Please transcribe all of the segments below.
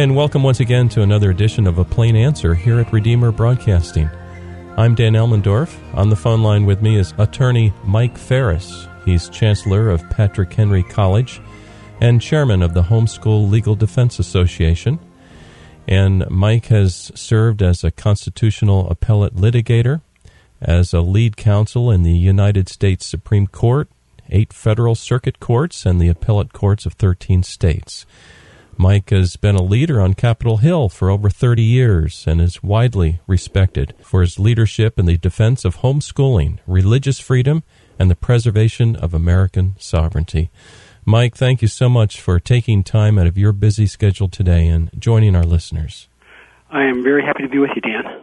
And welcome once again to another edition of A Plain Answer here at Redeemer Broadcasting. I'm Dan Elmendorf. On the phone line with me is attorney Mike Farris. He's chancellor of Patrick Henry College and chairman of the Homeschool Legal Defense Association. And Mike has served as a constitutional appellate litigator, as a lead counsel in the United States Supreme Court, eight federal circuit courts, and the appellate courts of 13 states. Mike has been a leader on Capitol Hill for over 30 years and is widely respected for his leadership in the defense of homeschooling, religious freedom, and the preservation of American sovereignty. Mike, thank you so much for taking time out of your busy schedule today and joining our listeners. I am very happy to be with you, Dan.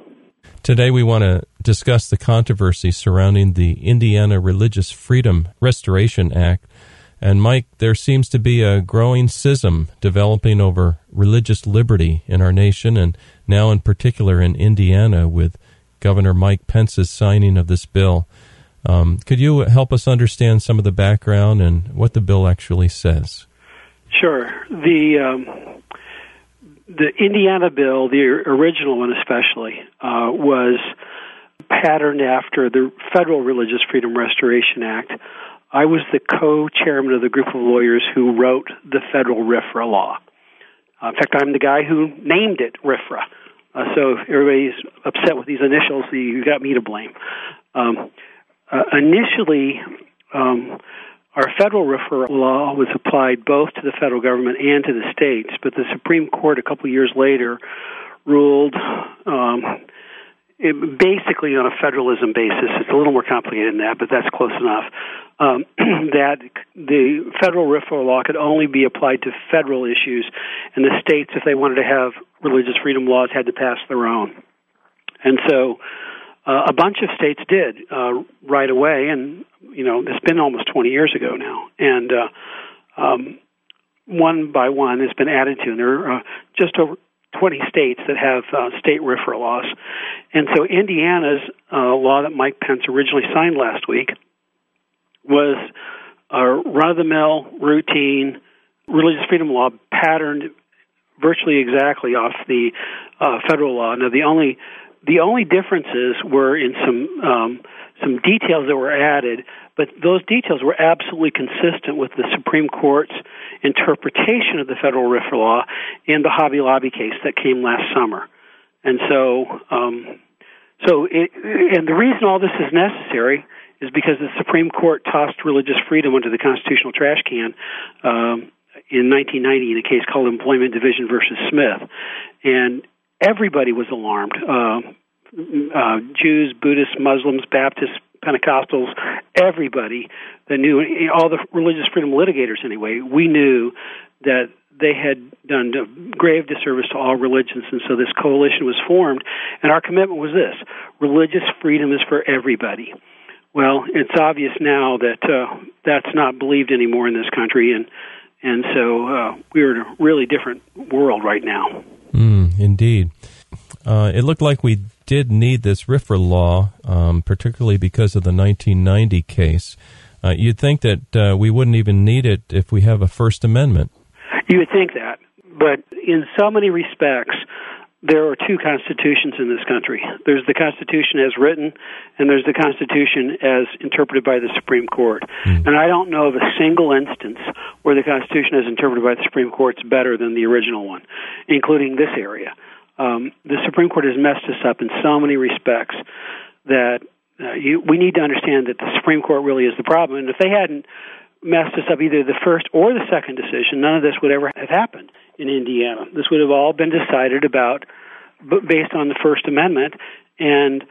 Today, we want to discuss the controversy surrounding the Indiana Religious Freedom Restoration Act and Mike, there seems to be a growing schism developing over religious liberty in our nation, and now in particular in Indiana with Governor Mike Pence's signing of this bill. Um, could you help us understand some of the background and what the bill actually says? Sure. The um, the Indiana bill, the original one especially, uh, was patterned after the Federal Religious Freedom Restoration Act I was the co-chairman of the group of lawyers who wrote the federal RFRA law. Uh, in fact, I'm the guy who named it RFRA. Uh, so if everybody's upset with these initials, you got me to blame. Um, uh, initially, um, our federal RFRA law was applied both to the federal government and to the states, but the Supreme Court a couple years later ruled um, it, basically on a federalism basis. It's a little more complicated than that, but that's close enough. Um, that the federal RFRA law could only be applied to federal issues, and the states, if they wanted to have religious freedom laws, had to pass their own. And so, uh, a bunch of states did uh, right away, and you know it's been almost 20 years ago now, and uh, um, one by one has been added to, and there are uh, just over 20 states that have uh, state RFRA laws. And so Indiana's uh, law that Mike Pence originally signed last week was a run of the mill, routine religious freedom law patterned virtually exactly off the uh, federal law. Now, the only the only differences were in some um, some details that were added, but those details were absolutely consistent with the Supreme Court's interpretation of the federal RFRA law in the Hobby Lobby case that came last summer. And so, um, so it, and the reason all this is necessary is because the Supreme Court tossed religious freedom into the constitutional trash can um, in 1990 in a case called Employment Division versus Smith, and everybody was alarmed. Uh, uh, Jews, Buddhists, Muslims, Baptists, Pentecostals, everybody that knew, all the religious freedom litigators anyway, we knew that they had done grave disservice to all religions, and so this coalition was formed. And our commitment was this religious freedom is for everybody. Well, it's obvious now that uh, that's not believed anymore in this country, and and so uh, we're in a really different world right now. Mm, indeed, uh, it looked like we did need this RFRA law, um, particularly because of the 1990 case. Uh, you'd think that uh, we wouldn't even need it if we have a First Amendment. You would think that, but in so many respects, there are two constitutions in this country. There's the Constitution as written, and there's the Constitution as interpreted by the Supreme Court. Mm. And I don't know of a single instance where the Constitution as interpreted by the Supreme Court is better than the original one, including this area. Um, the Supreme Court has messed us up in so many respects that uh, you, we need to understand that the Supreme Court really is the problem. And if they hadn't messed us up either the first or the second decision, none of this would ever have happened in Indiana. This would have all been decided about based on the First Amendment, and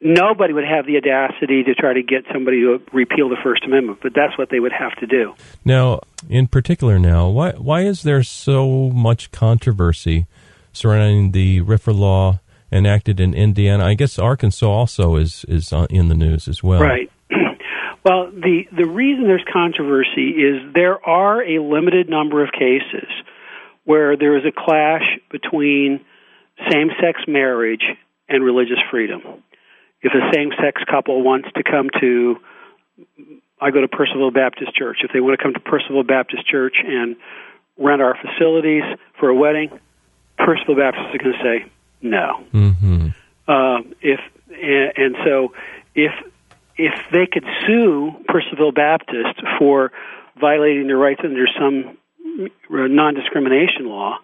nobody would have the audacity to try to get somebody to repeal the First Amendment, but that's what they would have to do. Now, in particular, now, why why is there so much controversy surrounding the RFRA law enacted in Indiana? I guess Arkansas also is is in the news as well. Right. Well, the the reason there's controversy is there are a limited number of cases where there is a clash between same sex marriage and religious freedom. If a same sex couple wants to come to, I go to Purcellville Baptist Church. If they want to come to Purcellville Baptist Church and rent our facilities for a wedding, Purcellville Baptist is going to say no. Mm-hmm. Uh, if and, and so if if they could sue Purcellville Baptist for violating their rights under some non-discrimination law,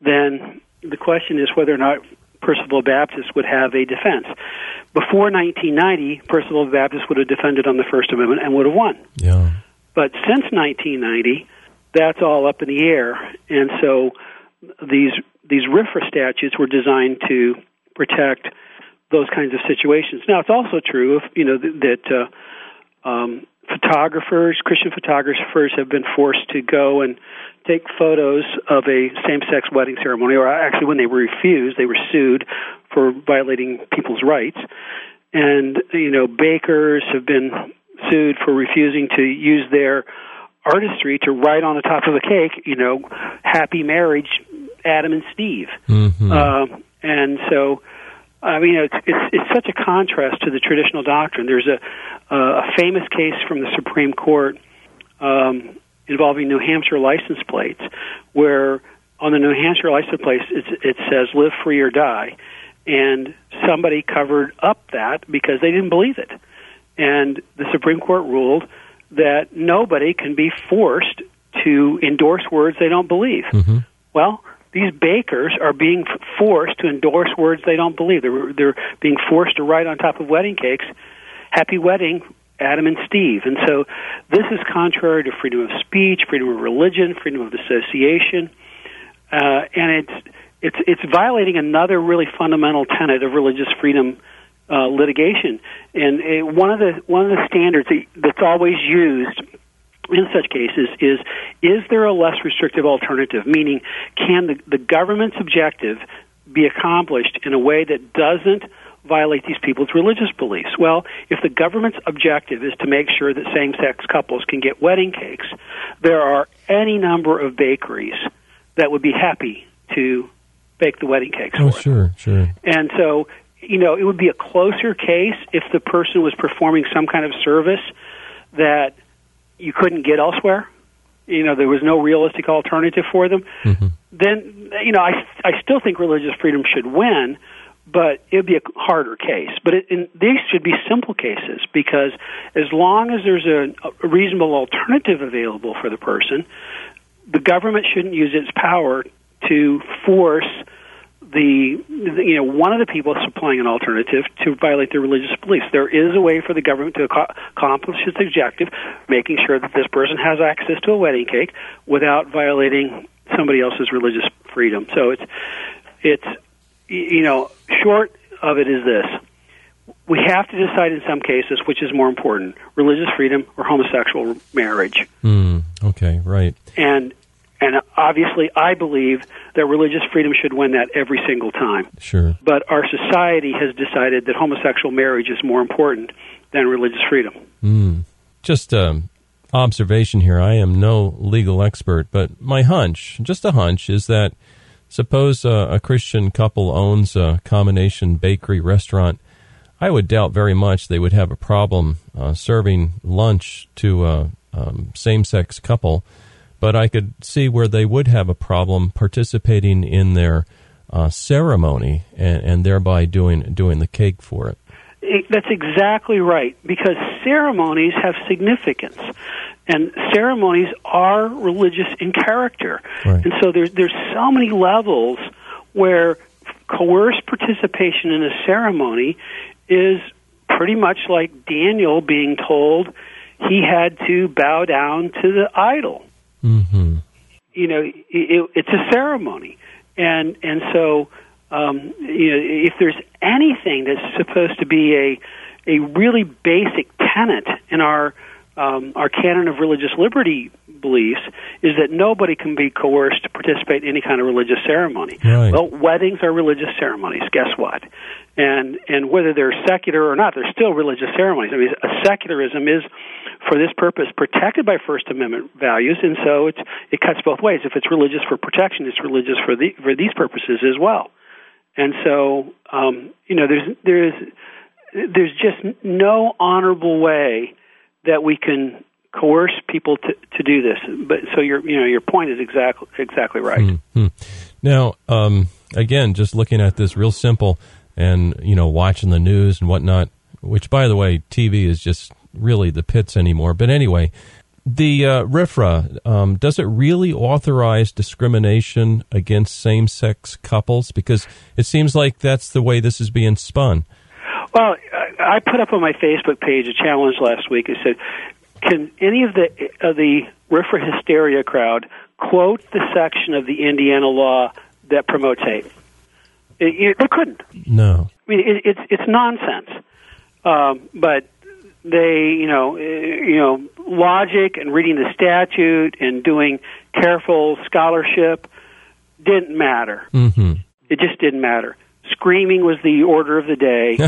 then the question is whether or not Purcellville Baptist would have a defense. Before 1990, Purcellville Baptist would have defended on the First Amendment and would have won. Yeah. But since 1990, that's all up in the air, and so these these RFRA statutes were designed to protect those kinds of situations. Now, it's also true, if, you know, that uh, um, photographers, Christian photographers, have been forced to go and take photos of a same-sex wedding ceremony, or actually, when they were refused, they were sued for violating people's rights. And you know, bakers have been sued for refusing to use their artistry to write on the top of a cake, you know, "Happy Marriage, Adam and Steve." Mm-hmm. Uh, and so, I mean, it's, it's it's such a contrast to the traditional doctrine. There's a a famous case from the Supreme Court um, involving New Hampshire license plates, where on the New Hampshire license plate it says "Live free or die," and somebody covered up that because they didn't believe it, and the Supreme Court ruled that nobody can be forced to endorse words they don't believe. Mm-hmm. Well, these bakers are being forced to endorse words they don't believe. They're they're being forced to write on top of wedding cakes, "Happy Wedding, Adam and Steve." And so, this is contrary to freedom of speech, freedom of religion, freedom of association, uh, and it's it's it's violating another really fundamental tenet of religious freedom uh, litigation. And it, one of the one of the standards that's always used in such cases is is there a less restrictive alternative? Meaning, can the, the government's objective be accomplished in a way that doesn't violate these people's religious beliefs? Well, if the government's objective is to make sure that same sex couples can get wedding cakes, there are any number of bakeries that would be happy to bake the wedding cakes oh, for sure, sure. And so, you know, it would be a closer case if the person was performing some kind of service that you couldn't get elsewhere. You know, there was no realistic alternative for them. Mm-hmm. Then, you know, I I still think religious freedom should win, but it would be a harder case. But it, in, these should be simple cases because as long as there's a, a reasonable alternative available for the person, the government shouldn't use its power to force the, the you know one of the people supplying an alternative to violate their religious beliefs. There is a way for the government to ac- accomplish its objective, making sure that this person has access to a wedding cake without violating somebody else's religious freedom. So it's it's you know short of it is this. We have to decide in some cases which is more important: religious freedom or homosexual marriage. Mm, okay, right. And and obviously, I believe that religious freedom should win that every single time. Sure. But our society has decided that homosexual marriage is more important than religious freedom. Mm. Just um, observation here. I am no legal expert, but my hunch, just a hunch, is that suppose uh, a Christian couple owns a combination bakery restaurant. I would doubt very much they would have a problem uh, serving lunch to a um, same sex couple but I could see where they would have a problem participating in their uh, ceremony and, and thereby doing doing the cake for it. it. That's exactly right because ceremonies have significance, and ceremonies are religious in character, right. and so there's there's so many levels where coerced participation in a ceremony is pretty much like Daniel being told he had to bow down to the idol. Mm-hmm. You know, it, it's a ceremony, and and so um, you know, if there's anything that's supposed to be a a really basic tenet in our um, our canon of religious liberty beliefs is that nobody can be coerced to participate in any kind of religious ceremony. Right. Well, weddings are religious ceremonies. Guess what? And and whether they're secular or not, they're still religious ceremonies. I mean, a secularism is, for this purpose, protected by First Amendment values, and so it's it cuts both ways. If it's religious for protection, it's religious for the for these purposes as well. And so, um, you know, there's there's there's just no honorable way that we can coerce people to, to do this. But so your you know your point is exactly exactly right. Mm-hmm. Now, um, again, just looking at this real simple, and you know, watching the news and whatnot. Which, by the way, TV is just really the pits anymore. But anyway, the uh, RFRA, um, does it really authorize discrimination against same sex couples? Because it seems like that's the way this is being spun. Well, I put up on my Facebook page a challenge last week. It said, "Can any of the of the RFRA hysteria crowd quote the section of the Indiana law that promotes hate?" It, it, they couldn't. No. I mean, it, it's it's nonsense. Um, but they, you know, uh, you know, logic and reading the statute and doing careful scholarship didn't matter. Mm-hmm. It just didn't matter. Screaming was the order of the day,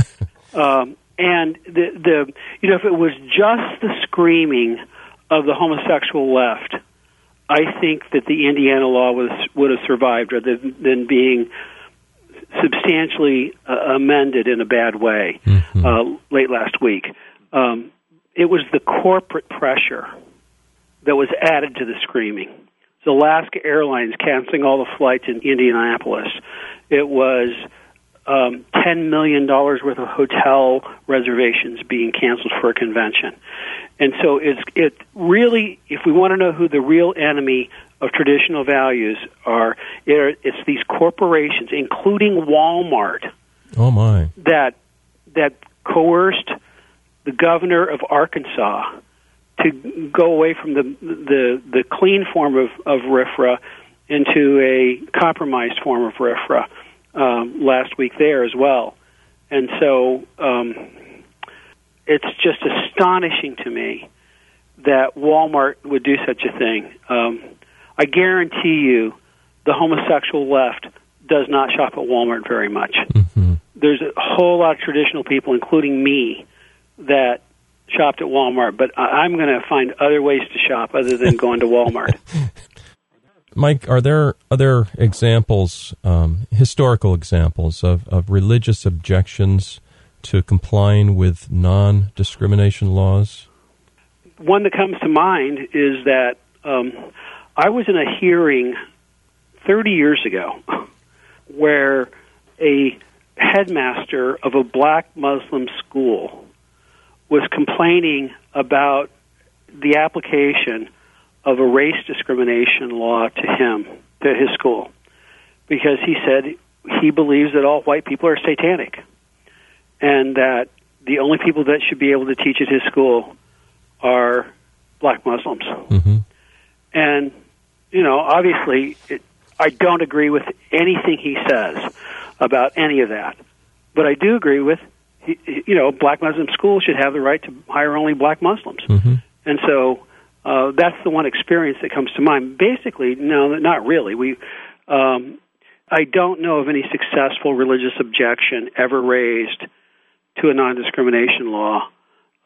um, and the the you know if it was just the screaming of the homosexual left, I think that the Indiana law was would have survived rather than, being substantially uh, amended in a bad way mm-hmm. uh, late last week um, it was the corporate pressure that was added to the screaming. So Alaska Airlines canceling all the flights in Indianapolis. It was um, $10 million worth of hotel reservations being canceled for a convention. And so it's it really, if we want to know who the real enemy of traditional values are, it's these corporations, including Walmart. Oh my! That that coerced the governor of Arkansas to go away from the the the clean form of of RFRA into a compromised form of RFRA um, last week there as well, and so um, it's just astonishing to me that Walmart would do such a thing. Um, I guarantee you, the homosexual left does not shop at Walmart very much. Mm-hmm. There's a whole lot of traditional people, including me, that shopped at Walmart, but I'm going to find other ways to shop other than going to Walmart. Mike, are there other examples, um, historical examples of, of religious objections to complying with non discrimination laws? One that comes to mind is that um, I was in a hearing 30 years ago where a headmaster of a black Muslim school was complaining about the application of a race discrimination law to him, to his school, because he said he believes that all white people are satanic and that the only people that should be able to teach at his school are black Muslims. Mm-hmm. And, you know, obviously, it, I don't agree with anything he says about any of that. But I do agree with you know, black Muslim schools should have the right to hire only black Muslims. Mm-hmm. And so uh, that's the one experience that comes to mind. Basically, no, not really. We, um, I don't know of any successful religious objection ever raised to a non-discrimination law.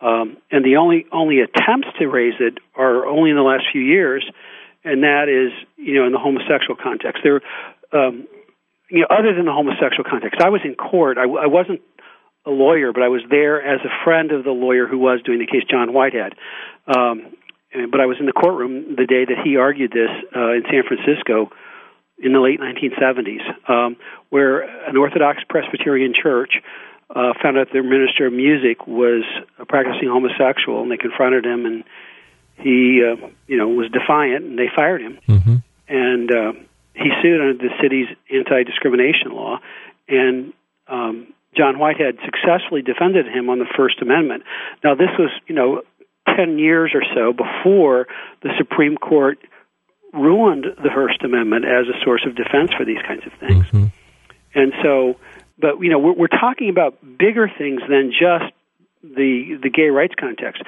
Um, and the only only attempts to raise it are only in the last few years, and that is you know in the homosexual context. There, um, you know, other than the homosexual context, I was in court. I, I wasn't a lawyer, but I was there as a friend of the lawyer who was doing the case, John Whitehead. Um, but I was in the courtroom the day that he argued this uh, in San Francisco in the late 1970s, um, where an Orthodox Presbyterian church uh, found out their minister of music was a practicing homosexual, and they confronted him, and he, uh, you know, was defiant, and they fired him. Mm-hmm. And uh, he sued under the city's anti-discrimination law, and um, John Whitehead successfully defended him on the First Amendment. Now, this was, you know, 10 years or so before the Supreme Court ruined the First Amendment as a source of defense for these kinds of things. Mm-hmm. And so, but, you know, we're, we're talking about bigger things than just the, the gay rights context.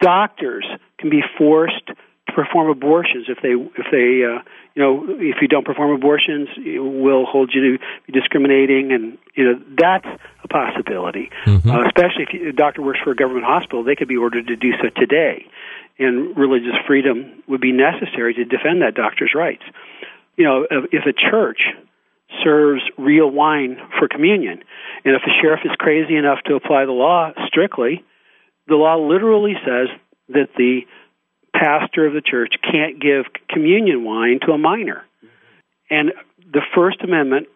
Doctors can be forced to perform abortions if they, if they, uh, you know, if you don't perform abortions, we'll hold you to be discriminating, and you know that's a possibility. Mm-hmm. Uh, especially if a doctor works for a government hospital, they could be ordered to do so today, and religious freedom would be necessary to defend that doctor's rights. You know, if a church serves real wine for communion, and if the sheriff is crazy enough to apply the law strictly, the law literally says that the pastor of the church can't give communion wine to a minor. And the First Amendment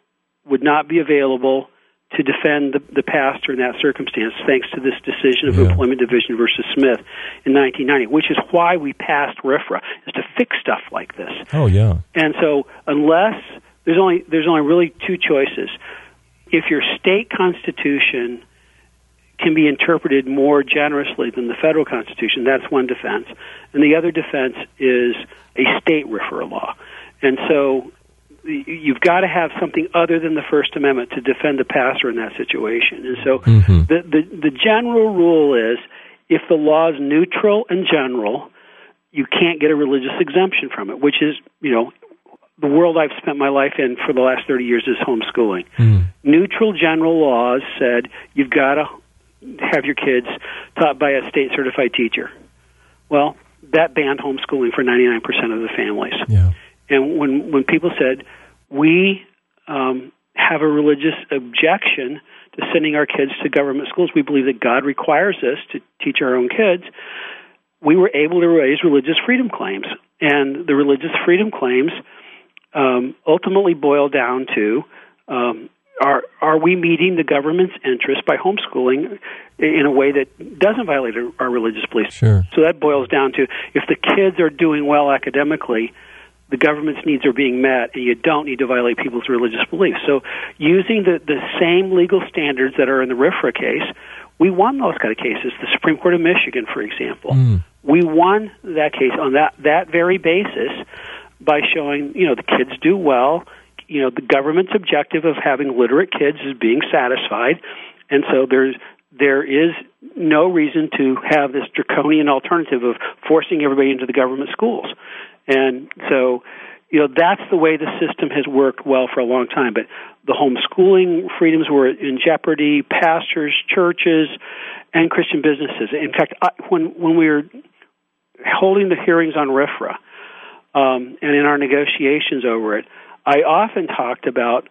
would not be available to defend the, the pastor in that circumstance, thanks to this decision of Yeah. Employment Division versus Smith in 1990, which is why we passed RFRA, is to fix stuff like this. Oh, yeah. And so, unless there's only there's only really two choices. If your state constitution can be interpreted more generously than the federal constitution, that's one defense, and the other defense is a state RFRA law. And so, you've got to have something other than the First Amendment to defend the pastor in that situation. And so, Mhm. the, the the general rule is if the law is neutral and general, you can't get a religious exemption from it, which is, you know, the world I've spent my life in for the last 30 years is homeschooling. Mm. Neutral general laws said you've got to have your kids taught by a state certified teacher. Well, that banned homeschooling for 99% of the families. Yeah. And when when people said we um, have a religious objection to sending our kids to government schools, we believe that God requires us to teach our own kids. We were able to raise religious freedom claims, and the religious freedom claims um, ultimately boil down to um, are are we meeting the government's interest by homeschooling in a way that doesn't violate our- religious beliefs? Sure. So that boils down to if the kids are doing well academically, the government's needs are being met, and you don't need to violate people's religious beliefs. So, using the, the same legal standards that are in the RFRA case, we won those kind of cases. The Supreme Court of Michigan, for example, Mm. we won that case on that that very basis by showing you know the kids do well. You know the government's objective of having literate kids is being satisfied, and so there's there is no reason to have this draconian alternative of forcing everybody into the government schools. And so, you know, that's the way the system has worked well for a long time. But the homeschooling freedoms were in jeopardy, pastors, churches, and Christian businesses. In fact, I, when when we were holding the hearings on RFRA um, and in our negotiations over it, I often talked about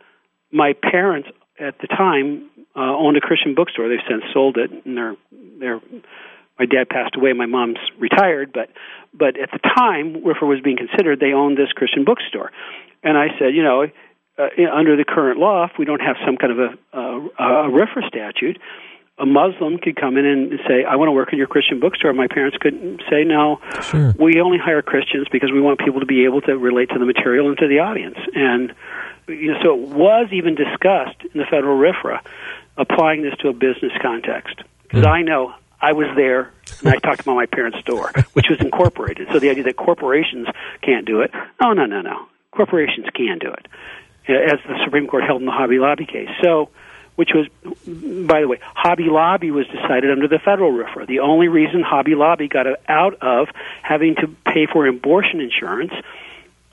my parents at the time uh, owned a Christian bookstore. They've since sold it, and they're they're my dad passed away. My mom's retired, but but at the time RFRA was being considered, they owned this Christian bookstore, and I said, you know, uh, under the current law, if we don't have some kind of a, a, a RFRA statute, a Muslim could come in and say, I want to work in your Christian bookstore. My parents could say, no, Sure. we only hire Christians because we want people to be able to relate to the material and to the audience. And you know, so it was even discussed in the federal RFRA applying this to a business context. Because Hmm. I know I was there and I talked about my parents' store, which was incorporated. So the idea that corporations can't do it, no, no, no, no. Corporations can do it, as the Supreme Court held in the Hobby Lobby case. So, which was, by the way, Hobby Lobby was decided under the federal RFRA. The only reason Hobby Lobby got out of having to pay for abortion insurance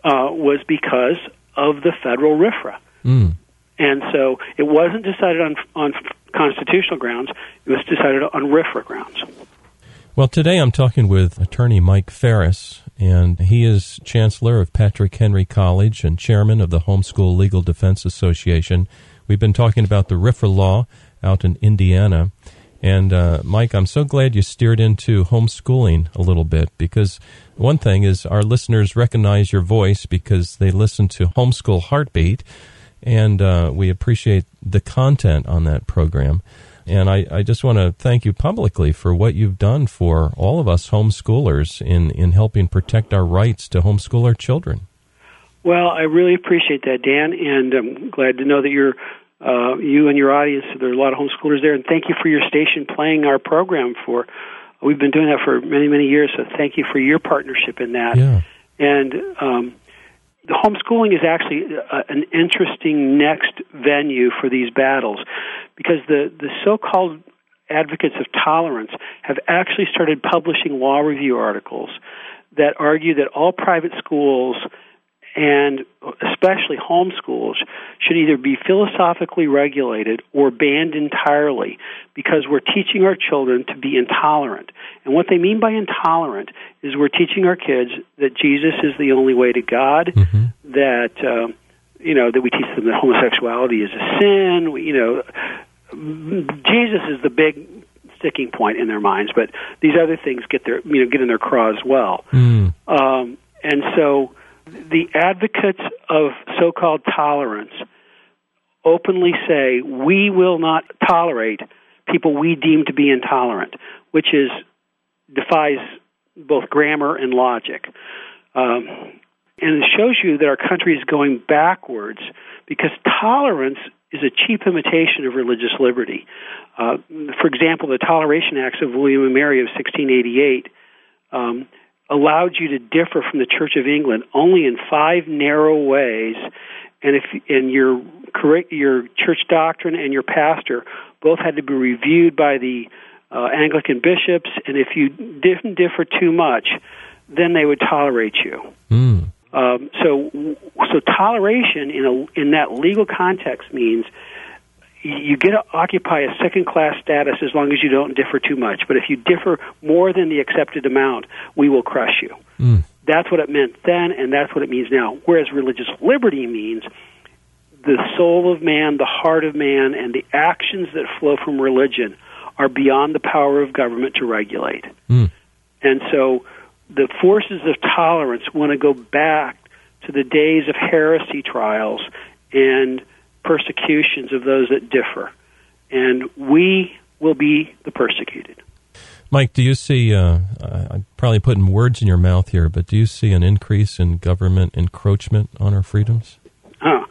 uh, was because of the federal RFRA. Mm. And so it wasn't decided on on constitutional grounds; it was decided on RFRA grounds. Well, today I'm talking with attorney Mike Farris, and he is chancellor of Patrick Henry College and chairman of the Homeschool Legal Defense Association. We've been talking about the RFRA law out in Indiana. And uh, Mike, I'm so glad you steered into homeschooling a little bit because one thing is our listeners recognize your voice because they listen to Homeschool Heartbeat, and uh, we appreciate the content on that program. And I, I just want to thank you publicly for what you've done for all of us homeschoolers in, in helping protect our rights to homeschool our children. Well, I really appreciate that, Dan, and I'm glad to know that you're uh, you and your audience. There are a lot of homeschoolers there, and thank you for your station playing our program. For we've been doing that for many, many years, so thank you for your partnership in that. Yeah. And um, the homeschooling is actually uh, an interesting next venue for these battles because the, the so called advocates of tolerance have actually started publishing law review articles that argue that all private schools and especially homeschools should either be philosophically regulated or banned entirely because we're teaching our children to be intolerant. And what they mean by intolerant is we're teaching our kids that Jesus is the only way to God, Mm-hmm. that um, you know that we teach them that homosexuality is a sin. We, you know, Jesus is the big sticking point in their minds, but these other things get their you know get in their craw as well. Mm. Um, and so the advocates of so-called tolerance openly say we will not tolerate people we deem to be intolerant, which is defies both grammar and logic. Um, and it shows you that our country is going backwards because tolerance is a cheap imitation of religious liberty. Uh, for example, the Toleration Acts of William and Mary of 1688 um, allowed you to differ from the Church of England only in five narrow ways, and if and your correct your church doctrine and your pastor both had to be reviewed by the uh, Anglican bishops, and if you didn't differ too much, then they would tolerate you. Mm. Um, so, so toleration in a in that legal context means you get to occupy a second class status as long as you don't differ too much. But if you differ more than the accepted amount, we will crush you. Mm. That's what it meant then, and that's what it means now. Whereas religious liberty means the soul of man, the heart of man, and the actions that flow from religion are beyond the power of government to regulate. Mm. And so the forces of tolerance want to go back to the days of heresy trials and persecutions of those that differ. And we will be the persecuted. Mike, do you see, uh, I'm probably putting words in your mouth here, but do you see an increase in government encroachment on our freedoms? Huh.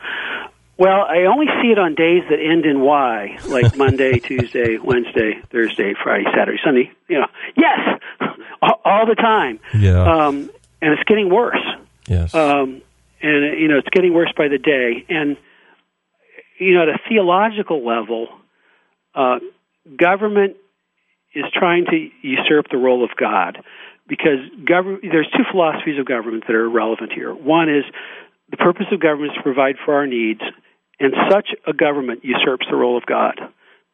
Well, I only see it on days that end in Y, like Monday, Tuesday, Wednesday, Thursday, Friday, Saturday, Sunday. You know, yes, all, all the time. Yeah. Um, and it's getting worse. yes. Um, and you know, it's getting worse by the day. And you know, at a theological level, uh, government is trying to usurp the role of God because government. There's two philosophies of government that are relevant here. One is the purpose of government is to provide for our needs, and such a government usurps the role of God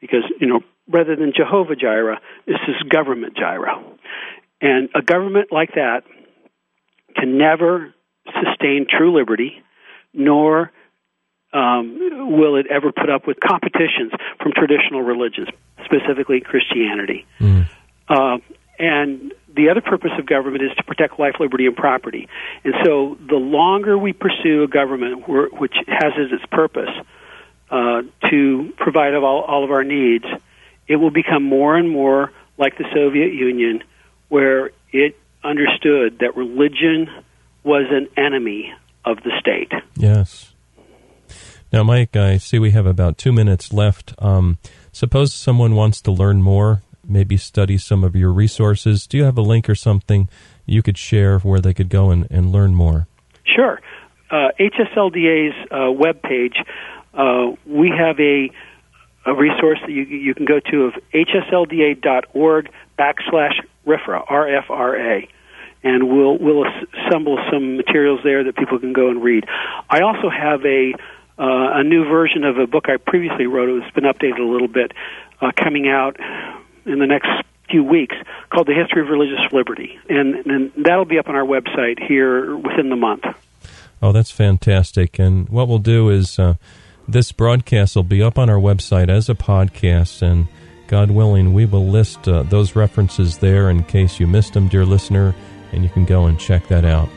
because you know rather than Jehovah Jireh, this is government Jireh, and a government like that can never sustain true liberty, nor um, will it ever put up with competitions from traditional religions, specifically Christianity. Mm. Uh, and the other purpose of government is to protect life, liberty, and property. And so, the longer we pursue a government which has as its purpose uh, to provide all, all of our needs, it will become more and more like the Soviet Union, where it understood that religion was an enemy of the state. Yes. Now, Mike, I see we have about two minutes left. Um, suppose someone wants to learn more, maybe study some of your resources. Do you have a link or something you could share where they could go and, and learn more? Sure. Uh, HSLDA's uh, webpage, uh, we have a, a resource that you, you can go to of hslda.org backslash RFRA, R-F-R-A. And we'll, we'll assemble some materials there that people can go and read. I also have a, a new version of a book I previously wrote. It's been updated a little bit, uh, coming out in the next few weeks called The History of Religious Liberty. And, and that'll be up on our website here within the month. Oh, that's fantastic. And what we'll do is uh, this broadcast will be up on our website as a podcast, and God willing, we will list uh, those references there in case you missed them, dear listener, and you can go and check that out.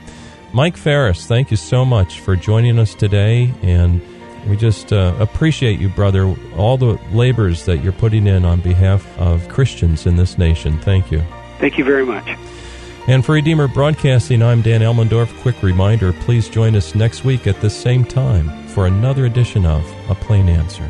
Mike Farris, thank you so much for joining us today, and we just uh, appreciate you, brother, all the labors that you're putting in on behalf of Christians in this nation. Thank you. Thank you very much. And for Redeemer Broadcasting, I'm Dan Elmendorf. Quick reminder please join us next week at this same time for another edition of A Plain Answer.